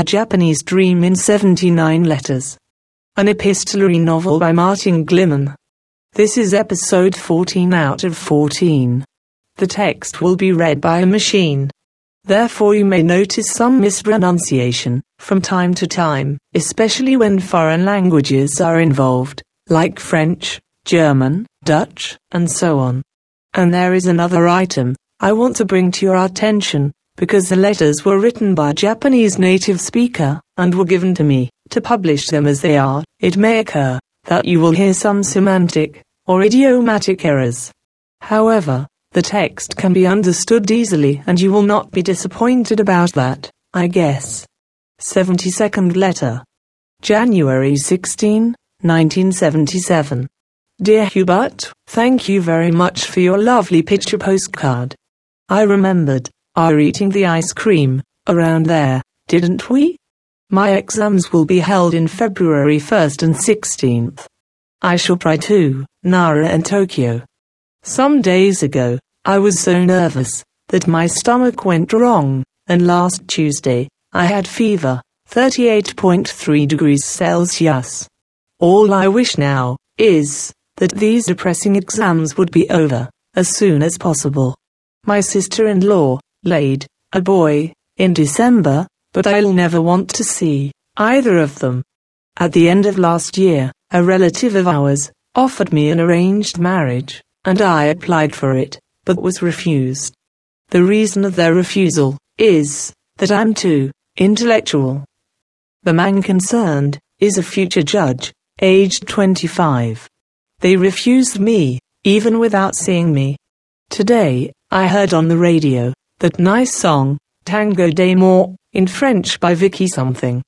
A Japanese Dream in 79 Letters. An epistolary novel by Martin Gliman. This is episode 14 out of 14. The text will be read by a machine. Therefore, you may notice some mispronunciation from time to time, especially when foreign languages are involved, like French, German, Dutch, and so on. And there is another item I want to bring to your attention because the letters were written by a Japanese native speaker and were given to me to publish them as they are, it may occur that you will hear some semantic or idiomatic errors. However, the text can be understood easily and you will not be disappointed about that, I guess. 72nd letter. January 16, 1977. Dear Hubert, thank you very much for your lovely picture postcard. I remembered are eating the ice cream around there, didn't we? My exams will be held in February 1st and 16th. I shall try to, Nara and Tokyo. Some days ago, I was so nervous that my stomach went wrong, and last Tuesday, I had fever, 38.3 degrees Celsius. All I wish now is that these depressing exams would be over as soon as possible. My sister-in-law laid a boy in December, but I'll never want to see either of them. At the end of last year, a relative of ours offered me an arranged marriage, and I applied for it, but was refused. The reason of their refusal is that I'm too intellectual. The man concerned is a future judge, aged 25. They refused me, even without seeing me. Today, I heard on the radio that nice song, Tango d'Amour, in French by Vicky something.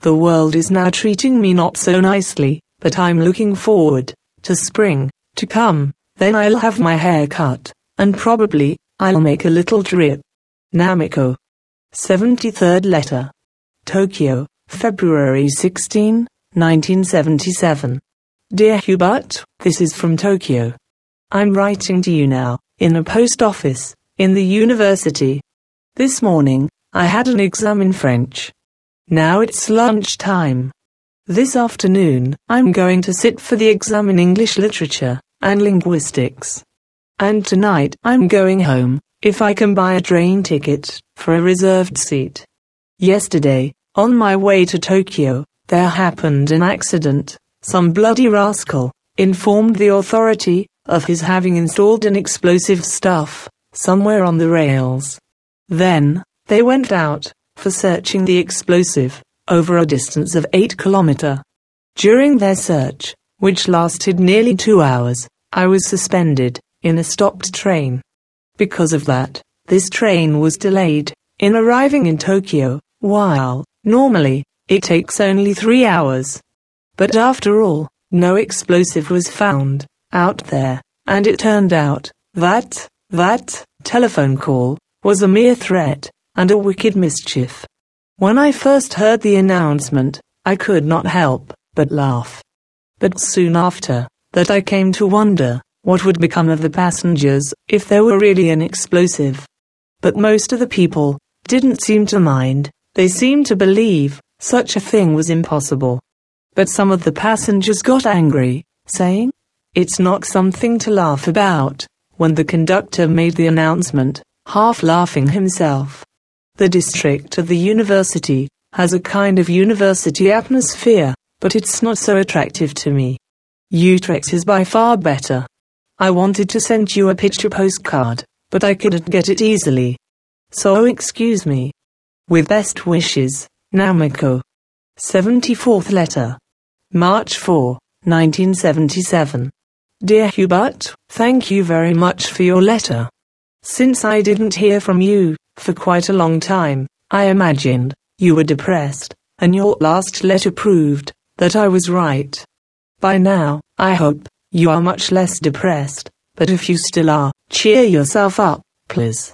The world is now treating me not so nicely, but I'm looking forward to spring to come. Then I'll have my hair cut, and probably I'll make a little trip. Namiko. 73rd letter. Tokyo, February 16, 1977. Dear Hubert, this is from Tokyo. I'm writing to you now, in a post office, in the university. This morning, I had an exam in French. Now it's lunch time. This afternoon, I'm going to sit for the exam in English literature and linguistics. And tonight, I'm going home, if I can buy a train ticket for a reserved seat. Yesterday, on my way to Tokyo, there happened an accident. Some bloody rascal informed the authority of his having installed an explosive stuff somewhere on the rails. Then, they went out, for searching the explosive, over a distance of 8 kilometer. During their search, which lasted nearly two hours, I was suspended, in a stopped train. Because of that, this train was delayed, in arriving in Tokyo, while, normally, it takes only three hours. But after all, no explosive was found, out there, and it turned out, that, that telephone call was a mere threat and a wicked mischief. When I first heard the announcement, I could not help but laugh. But soon after, that I came to wonder what would become of the passengers if there were really an explosive. But most of the people didn't seem to mind, they seemed to believe such a thing was impossible. But some of the passengers got angry, saying, It's not something to laugh about when the conductor made the announcement, half laughing himself. The district of the university has a kind of university atmosphere, but it's not so attractive to me. Utrecht is by far better. I wanted to send you a picture postcard, but I couldn't get it easily. So excuse me. With best wishes, Namiko. 74th letter. March 4, 1977. Dear Hubert, thank you very much for your letter. Since I didn't hear from you for quite a long time, I imagined you were depressed, and your last letter proved that I was right. By now, I hope you are much less depressed, but if you still are, cheer yourself up, please.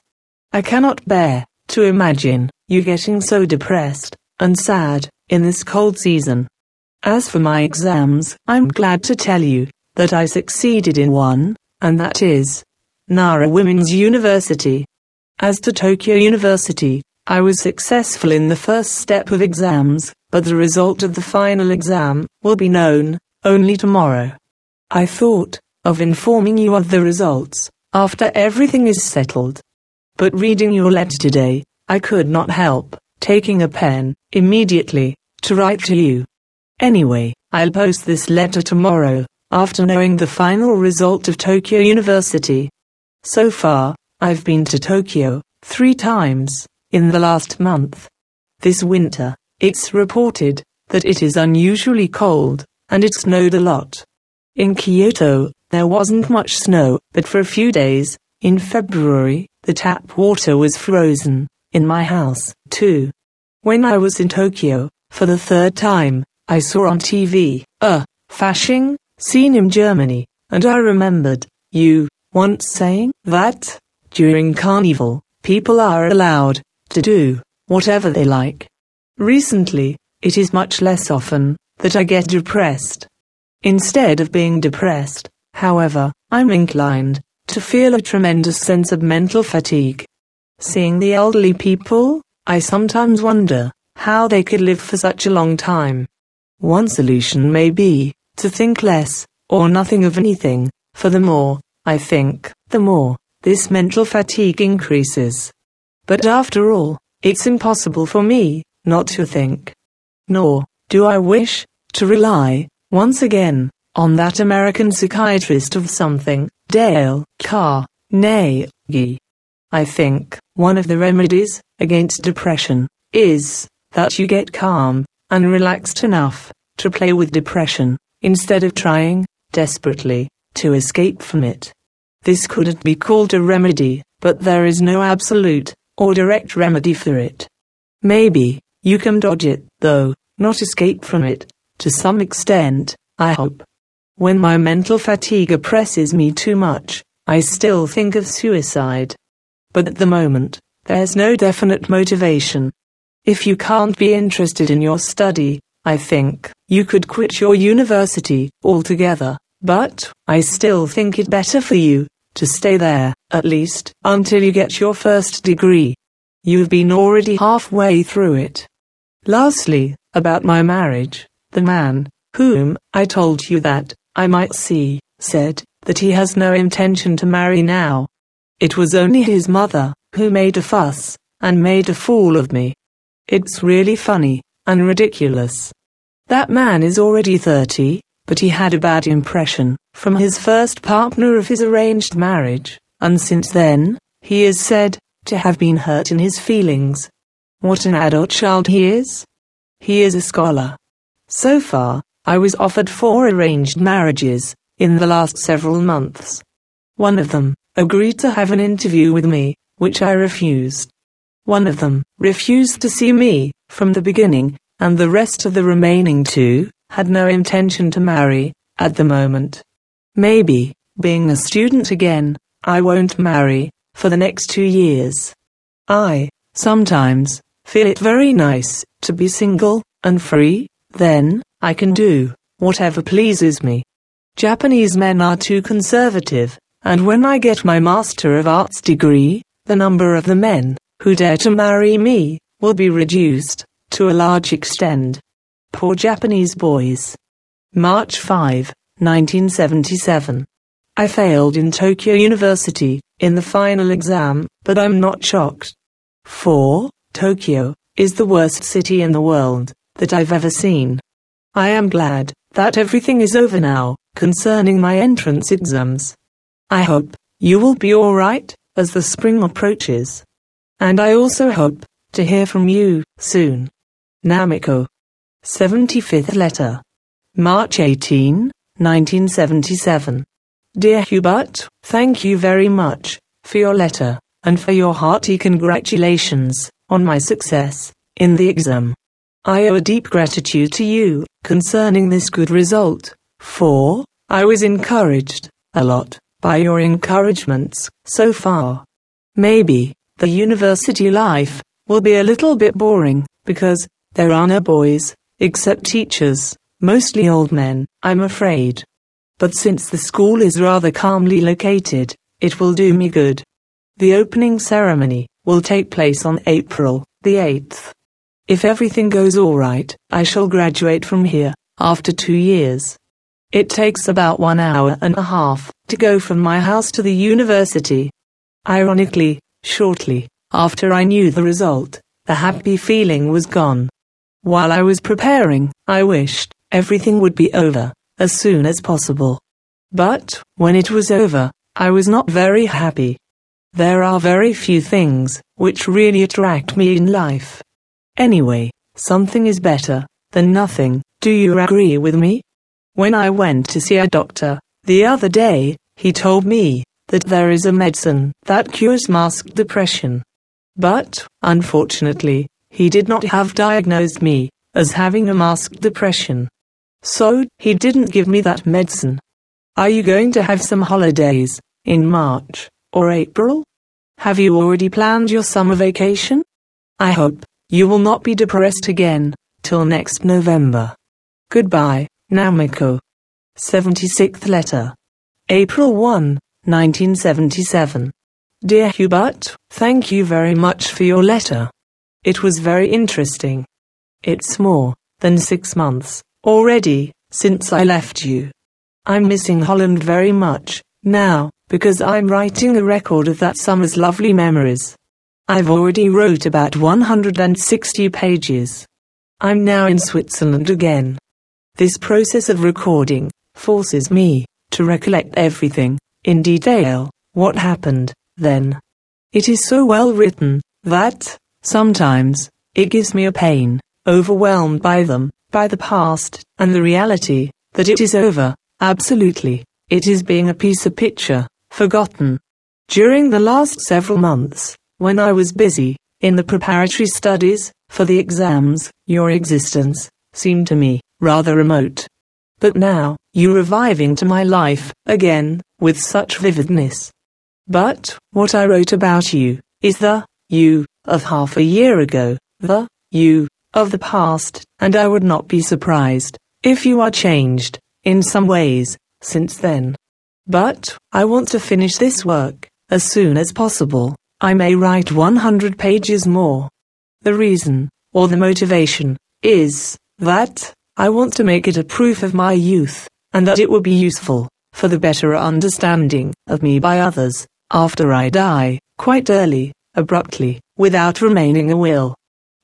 I cannot bear to imagine you getting so depressed and sad in this cold season. As for my exams, I'm glad to tell you that I succeeded in one, and that is Nara Women's University. As to Tokyo University, I was successful in the first step of exams, but the result of the final exam will be known only tomorrow. I thought of informing you of the results after everything is settled. But reading your letter today, I could not help taking a pen immediately to write to you. Anyway, I'll post this letter tomorrow after knowing the final result of Tokyo University. So far, I've been to Tokyo three times in the last month. This winter, it's reported that it is unusually cold, and it snowed a lot. In Kyoto, there wasn't much snow, but for a few days, in February, the tap water was frozen, in my house, too. When I was in Tokyo, for the third time, I saw on TV, a Fasching scene in Germany, and I remembered you once saying that during Carnival, people are allowed to do whatever they like. Recently, it is much less often that I get depressed. Instead of being depressed, however, I'm inclined to feel a tremendous sense of mental fatigue. Seeing the elderly people, I sometimes wonder how they could live for such a long time. One solution may be to think less or nothing of anything, for the more I think, the more this mental fatigue increases. But after all, it's impossible for me not to think. Nor do I wish to rely, once again, on that American psychiatrist of something, Dale Carnegie. I think one of the remedies against depression is that you get calm and relaxed enough to play with depression instead of trying desperately to escape from it. This couldn't be called a remedy, but there is no absolute or direct remedy for it. Maybe you can dodge it, though, not escape from it, to some extent, I hope. When my mental fatigue oppresses me too much, I still think of suicide. But at the moment, there's no definite motivation. If you can't be interested in your study, I think you could quit your university altogether. But I still think it better for you to stay there, at least, until you get your first degree. You've been already halfway through it. Lastly, about my marriage, the man, whom I told you that I might see, said that he has no intention to marry now. It was only his mother who made a fuss and made a fool of me. It's really funny and ridiculous. That man is already 30, but he had a bad impression from his first partner of his arranged marriage, and since then, he is said to have been hurt in his feelings. What an adult child he is! He is a scholar. So far, I was offered four arranged marriages in the last several months. One of them agreed to have an interview with me, which I refused. One of them refused to see me from the beginning, and the rest of the remaining two had no intention to marry at the moment. Maybe, being a student again, I won't marry for the next two years. I, sometimes, feel it very nice to be single and free, then I can do whatever pleases me. Japanese men are too conservative, and when I get my Master of Arts degree, the number of the men who dare to marry me will be reduced to a large extent. Poor Japanese boys. March 5, 1977. I failed in Tokyo University in the final exam, but I'm not shocked. 4. Tokyo is the worst city in the world that I've ever seen. I am glad that everything is over now concerning my entrance exams. I hope you will be alright as the spring approaches. And I also hope to hear from you soon. Namiko. 75th letter. March 18, 1977. Dear Hubert, thank you very much for your letter and for your hearty congratulations on my success in the exam. I owe a deep gratitude to you concerning this good result, for I was encouraged a lot by your encouragements so far. Maybe the university life will be a little bit boring because there are no boys, except teachers, mostly old men, I'm afraid. But since the school is rather calmly located, it will do me good. The opening ceremony will take place on April the 8th. If everything goes alright, I shall graduate from here, after two years. It takes about one hour and a half to go from my house to the university. Ironically, shortly after I knew the result, the happy feeling was gone. While I was preparing, I wished everything would be over as soon as possible. But when it was over, I was not very happy. There are very few things which really attract me in life. Anyway, something is better than nothing. Do you agree with me? When I went to see a doctor the other day, he told me that there is a medicine that cures masked depression. But, unfortunately, he did not have diagnosed me as having a masked depression. So, he didn't give me that medicine. Are you going to have some holidays in March or April? Have you already planned your summer vacation? I hope you will not be depressed again till next November. Goodbye, Namiko. 76th letter. April 1, 1977. Dear Hubert, thank you very much for your letter. It was very interesting. It's more than six months already since I left you. I'm missing Holland very much now because I'm writing a record of that summer's lovely memories. I've already wrote about 160 pages. I'm now in Switzerland again. This process of recording forces me to recollect everything, in detail, what happened, then. It is so well written, that, sometimes, it gives me a pain, overwhelmed by them, by the past, and the reality, that it is over, absolutely, it is being a piece of picture, forgotten. During the last several months, when I was busy, in the preparatory studies, for the exams, your existence, seemed to me, rather remote. But now, you reviving to my life, again, with such vividness. But, what I wrote about you, is the, you, of half a year ago, the, you, of the past, and I would not be surprised, if you are changed, in some ways, since then. But, I want to finish this work, as soon as possible. I may write 100 pages more. The reason, or the motivation, is, that, I want to make it a proof of my youth, and that it will be useful for the better understanding of me by others after I die, quite early, abruptly, without remaining a will.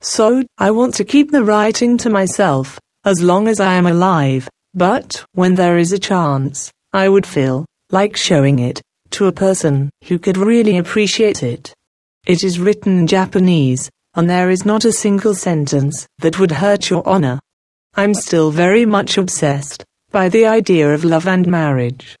So, I want to keep the writing to myself as long as I am alive, but when there is a chance, I would feel like showing it to a person who could really appreciate it. It is written in Japanese, and there is not a single sentence that would hurt your honor. I'm still very much obsessed by the idea of love and marriage.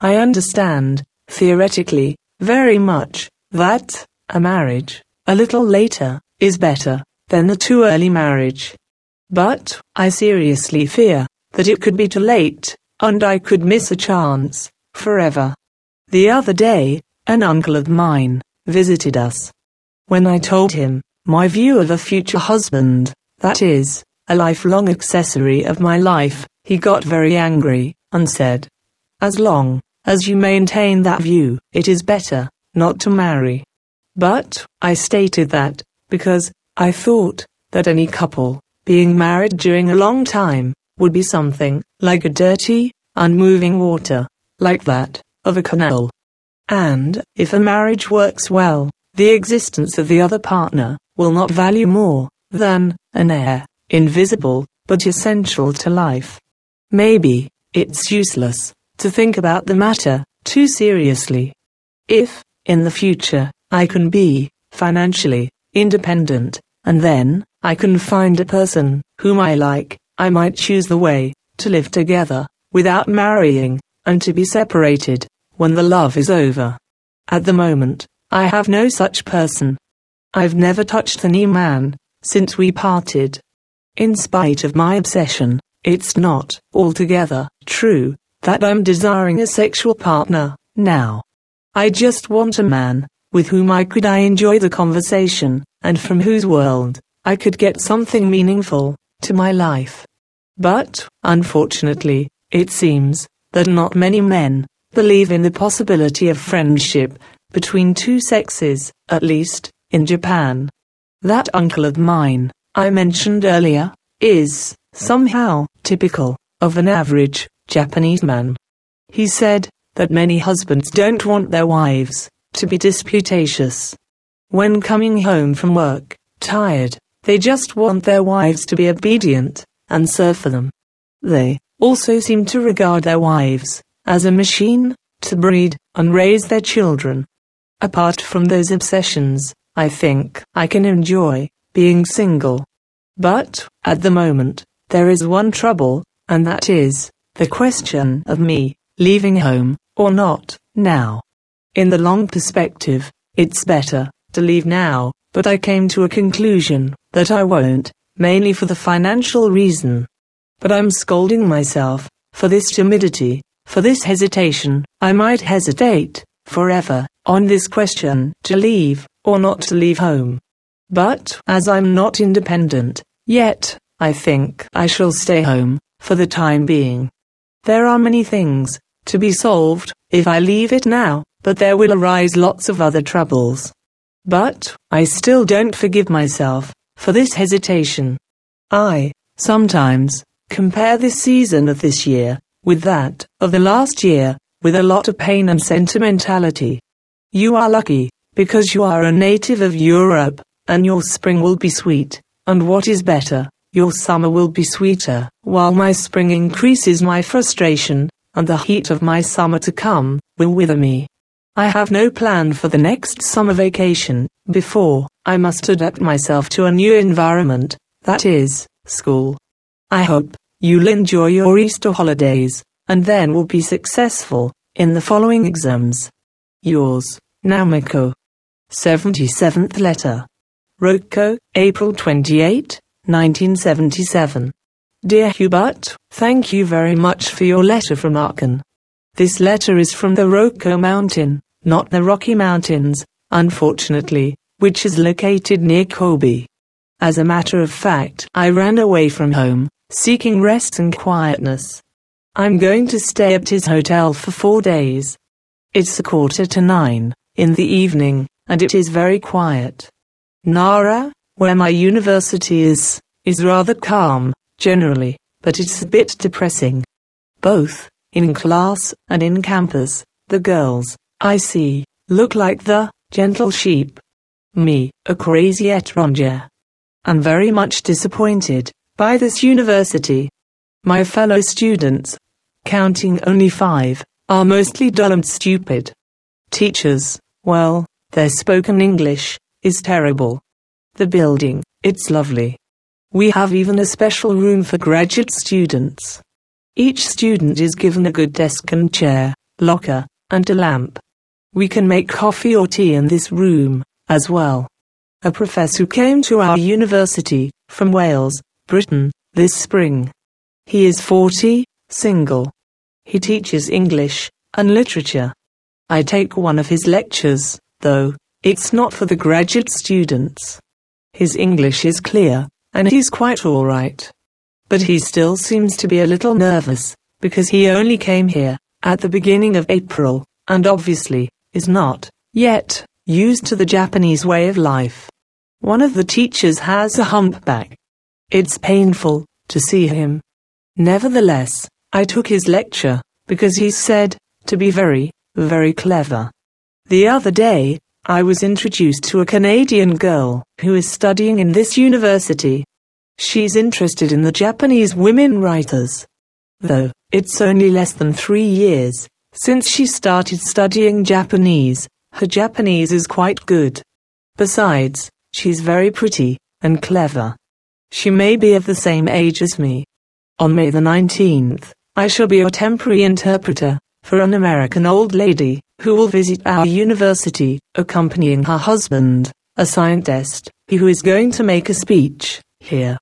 I understand, theoretically, very much, that a marriage, a little later, is better than a too early marriage. But I seriously fear that it could be too late, and I could miss a chance forever. The other day, an uncle of mine visited us. When I told him my view of a future husband, that is, a lifelong accessory of my life, he got very angry and said, As long as you maintain that view, it is better not to marry. But I stated that because I thought that any couple being married during a long time would be something like a dirty, unmoving water, like that of a canal. And if a marriage works well, the existence of the other partner will not value more than an air invisible, but essential to life. Maybe it's useless to think about the matter too seriously. If, in the future, I can be financially independent, and then I can find a person whom I like, I might choose the way to live together without marrying and to be separated when the love is over. At the moment, I have no such person. I've never touched any man since we parted. In spite of my obsession, it's not altogether true that I'm desiring a sexual partner now. I just want a man with whom I could I enjoy the conversation and from whose world I could get something meaningful to my life. But, unfortunately, it seems that not many men believe in the possibility of friendship between two sexes, at least in Japan. That uncle of mine, I mentioned earlier, is, somehow, typical of an average Japanese man. He said that many husbands don't want their wives to be disputatious. When coming home from work, tired, they just want their wives to be obedient and serve for them. They also seem to regard their wives as a machine to breed and raise their children. Apart from those obsessions, I think I can enjoy being single. But, at the moment, there is one trouble, and that is the question of me leaving home or not now. In the long perspective, it's better to leave now, but I came to a conclusion that I won't, mainly for the financial reason. But I'm scolding myself for this timidity, for this hesitation. I might hesitate forever on this question to leave or not to leave home. But as I'm not independent yet, I think I shall stay home for the time being. There are many things to be solved if I leave it now, but there will arise lots of other troubles. But I still don't forgive myself for this hesitation. I sometimes compare this season of this year with that of the last year with a lot of pain and sentimentality. You are lucky because you are a native of Europe and your spring will be sweet, and what is better, your summer will be sweeter, while my spring increases my frustration, and the heat of my summer to come will wither me. I have no plan for the next summer vacation, before, I must adapt myself to a new environment, that is, school. I hope you'll enjoy your Easter holidays, and then will be successful in the following exams. Yours, Namiko. 77th letter. Rokko, April 28, 1977. Dear Hubert, thank you very much for your letter from Aachen. This letter is from the Rokko Mountain, not the Rocky Mountains, unfortunately, which is located near Kobe. As a matter of fact, I ran away from home, seeking rest and quietness. I'm going to stay at his hotel for four days. It's a quarter to nine in the evening, and it is very quiet. Nara, where my university is, is rather calm, generally, but it's a bit depressing. Both, in class and in campus, the girls, I see, look like the gentle sheep. Me, a crazy étranger. I'm very much disappointed by this university. My fellow students, counting only five, are mostly dull and stupid. Teachers, well, their spoken English is terrible. The building, it's lovely. We have even a special room for graduate students. Each student is given a good desk and chair, locker, and a lamp. We can make coffee or tea in this room, as well. A professor came to our university, from Wales, Britain, this spring. He is 40, single. He teaches English and literature. I take one of his lectures, though, it's not for the graduate students. His English is clear, and he's quite all right. But he still seems to be a little nervous, because he only came here at the beginning of April, and obviously is not, yet, used to the Japanese way of life. One of the teachers has a humpback. It's painful to see him. Nevertheless, I took his lecture because he said to be very, very clever. The other day, I was introduced to a Canadian girl who is studying in this university. She's interested in the Japanese women writers. Though, it's only less than three years since she started studying Japanese, her Japanese is quite good. Besides, she's very pretty and clever. She may be of the same age as me. On May the 19th, I shall be a temporary interpreter for an American old lady who will visit our university, accompanying her husband, a scientist, who is going to make a speech here.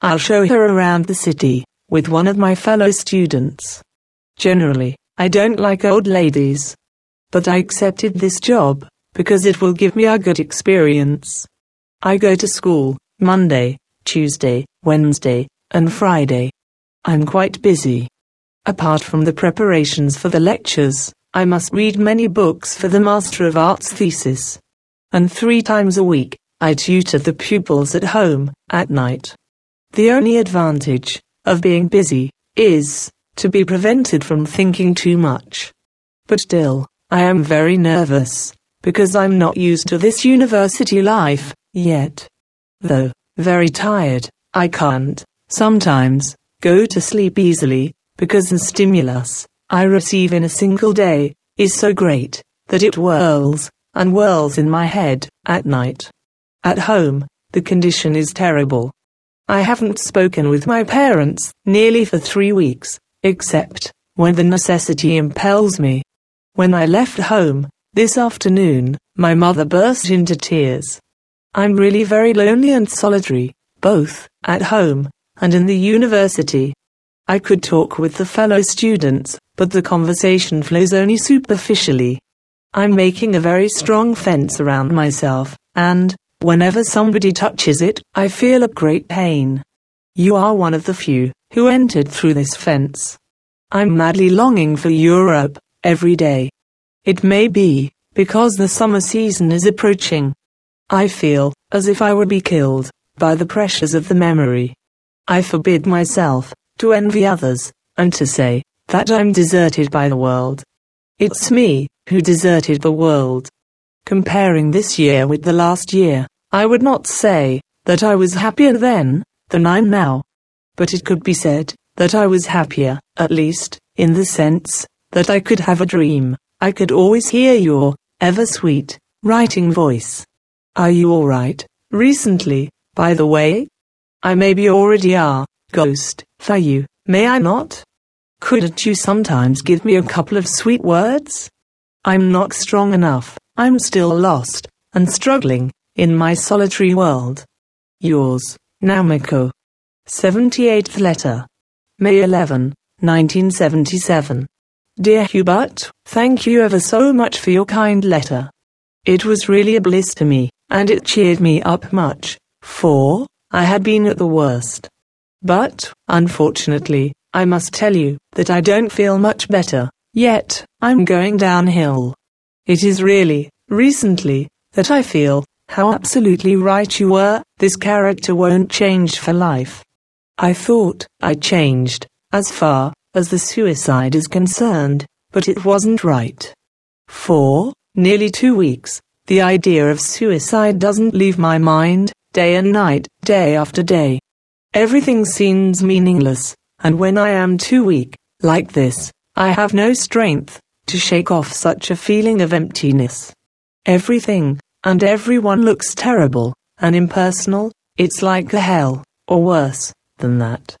I'll show her around the city with one of my fellow students. Generally, I don't like old ladies. But I accepted this job because it will give me a good experience. I go to school Monday, Tuesday, Wednesday, and Friday. I'm quite busy. Apart from the preparations for the lectures, I must read many books for the Master of Arts thesis. And three times a week, I tutor the pupils at home, at night. The only advantage of being busy is to be prevented from thinking too much. But still, I am very nervous because I'm not used to this university life yet. Though very tired, I can't sometimes go to sleep easily because the stimulus I receive in a single day is so great that it whirls and whirls in my head at night. At home, the condition is terrible. I haven't spoken with my parents nearly for three weeks, except when the necessity impels me. When I left home this afternoon, my mother burst into tears. I'm really very lonely and solitary, both at home and in the university. I could talk with the fellow students, but the conversation flows only superficially. I'm making a very strong fence around myself, and, whenever somebody touches it, I feel a great pain. You are one of the few who entered through this fence. I'm madly longing for Europe every day. It may be because the summer season is approaching. I feel as if I would be killed by the pressures of the memory. I forbid myself to envy others and to say that I'm deserted by the world. It's me who deserted the world. Comparing this year with the last year, I would not say that I was happier then than I'm now. But it could be said that I was happier, at least, in the sense that I could have a dream. I could always hear your ever sweet writing voice. Are you all right? Recently, by the way? I maybe already are, ghost, for you, may I not? Couldn't you sometimes give me a couple of sweet words? I'm not strong enough. I'm still lost and struggling in my solitary world. Yours, Namiko. 78th letter. May 11, 1977. Dear Hubert, thank you ever so much for your kind letter. It was really a bliss to me, and it cheered me up much, for I had been at the worst. But, unfortunately, I must tell you that I don't feel much better. Yet, I'm going downhill. It is really, recently, that I feel how absolutely right you were, this character won't change for life. I thought I changed, as far as the suicide is concerned, but it wasn't right. For nearly two weeks, the idea of suicide doesn't leave my mind, day and night, day after day. Everything seems meaningless, and when I am too weak, like this, I have no strength to shake off such a feeling of emptiness. Everything and everyone looks terrible and impersonal, it's like a hell, or worse than that.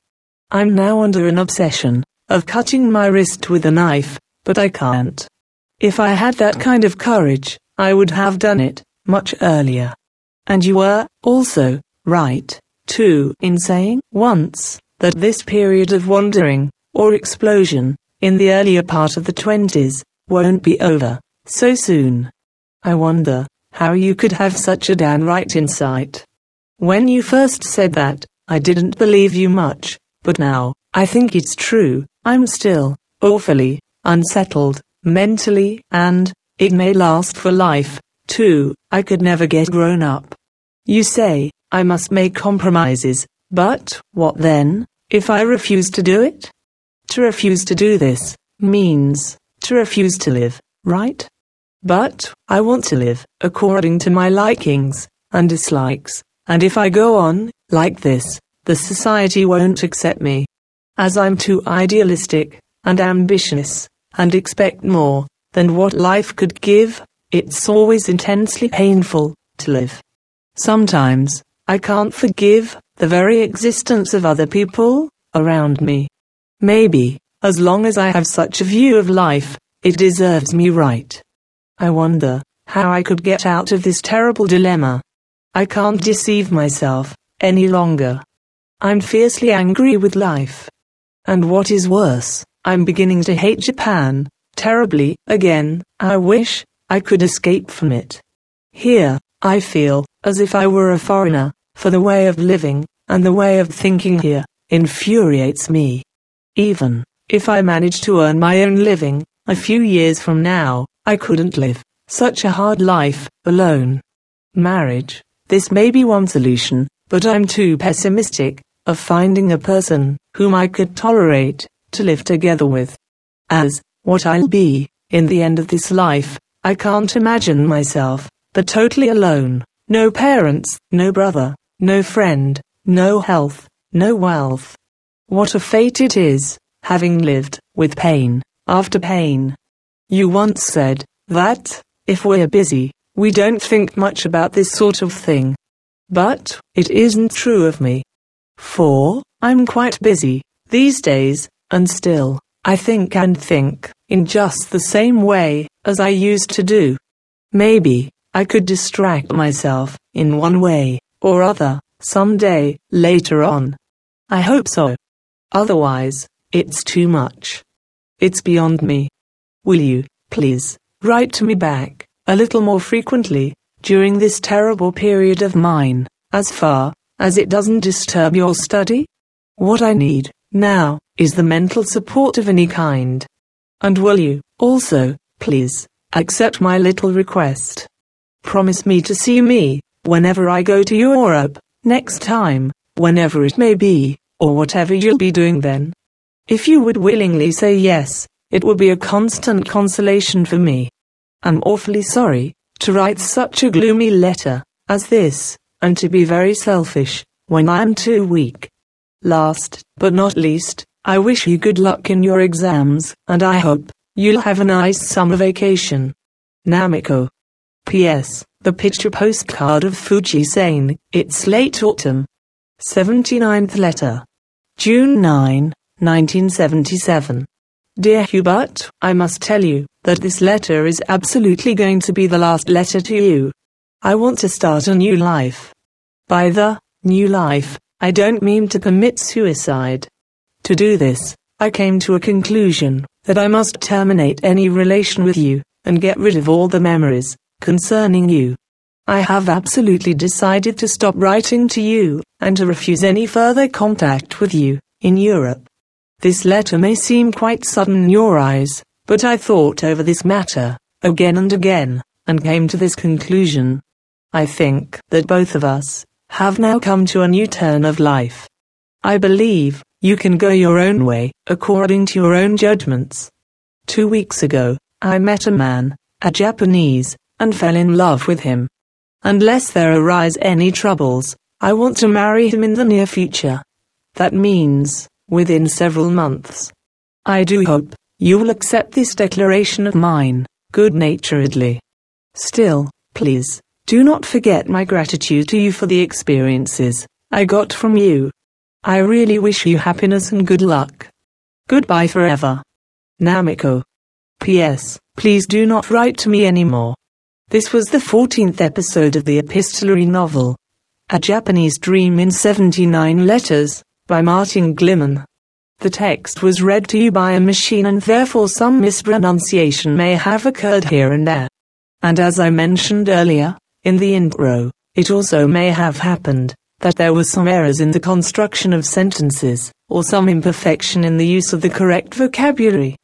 I'm now under an obsession of cutting my wrist with a knife, but I can't. If I had that kind of courage, I would have done it much earlier. And you were, also, right, too, in saying once that this period of wandering, or explosion, in the earlier part of the twenties, won't be over so soon. I wonder how you could have such a downright insight. When you first said that, I didn't believe you much, but now, I think it's true. I'm still awfully unsettled, mentally, and it may last for life, too. I could never get grown up. You say, I must make compromises, but what then, if I refuse to do it? To refuse to do this means to refuse to live, right? But I want to live according to my likings and dislikes, and if I go on like this, the society won't accept me. As I'm too idealistic and ambitious and expect more than what life could give, it's always intensely painful to live. Sometimes I can't forgive the very existence of other people around me. Maybe, as long as I have such a view of life, it deserves me right. I wonder how I could get out of this terrible dilemma. I can't deceive myself any longer. I'm fiercely angry with life. And what is worse, I'm beginning to hate Japan terribly again. I wish I could escape from it. Here, I feel as if I were a foreigner, for the way of living and the way of thinking here infuriates me. Even if I manage to earn my own living, a few years from now, I couldn't live such a hard life alone. Marriage, This may be one solution, but I'm too pessimistic of finding a person whom I could tolerate to live together with. As what I'll be in the end of this life, I can't imagine myself, but totally alone. No parents, no brother, no friend, no health, no wealth. What a fate it is, having lived with pain after pain. You once said that, if we're busy, we don't think much about this sort of thing. But, it isn't true of me. For, I'm quite busy, these days, and still, I think and think, in just the same way, as I used to do. Maybe, I could distract myself, in one way, or other, someday, later on. I hope so. Otherwise, it's too much. It's beyond me. Will you, please, write to me back, a little more frequently, during this terrible period of mine, as far as it doesn't disturb your study? What I need, now, is the mental support of any kind. And will you, also, please, accept my little request? Promise me to see me, whenever I go to Europe, next time, whenever it may be, or whatever you'll be doing then. If you would willingly say yes, it would be a constant consolation for me. I'm awfully sorry to write such a gloomy letter as this, and to be very selfish when I am too weak. Last, but not least, I wish you good luck in your exams, and I hope you'll have a nice summer vacation. Namiko. P.S. The picture postcard of Fuji saying, it's late autumn. 79th letter. June 9, 1977. Dear Hubert, I must tell you that this letter is absolutely going to be the last letter to you. I want to start a new life. By the new life, I don't mean to commit suicide. To do this, I came to a conclusion that I must terminate any relation with you and get rid of all the memories concerning you. I have absolutely decided to stop writing to you and to refuse any further contact with you in Europe. This letter may seem quite sudden in your eyes, but I thought over this matter again and again and came to this conclusion. I think that both of us have now come to a new turn of life. I believe you can go your own way, according to your own judgments. Two weeks ago, I met a man, a Japanese, and fell in love with him. Unless there arise any troubles, I want to marry him in the near future. That means, within several months. I do hope you will accept this declaration of mine, good naturedly. Still, please, do not forget my gratitude to you for the experiences I got from you. I really wish you happiness and good luck. Goodbye forever. Namiko. P.S. Please do not write to me anymore. This was the 14th episode of the epistolary novel, A Japanese Dream in 79 Letters, by Martin Gliman. The text was read to you by a machine and therefore some mispronunciation may have occurred here and there. And as I mentioned earlier, in the intro, it also may have happened that there were some errors in the construction of sentences, or some imperfection in the use of the correct vocabulary.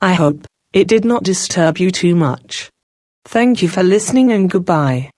I hope it did not disturb you too much. Thank you for listening and goodbye.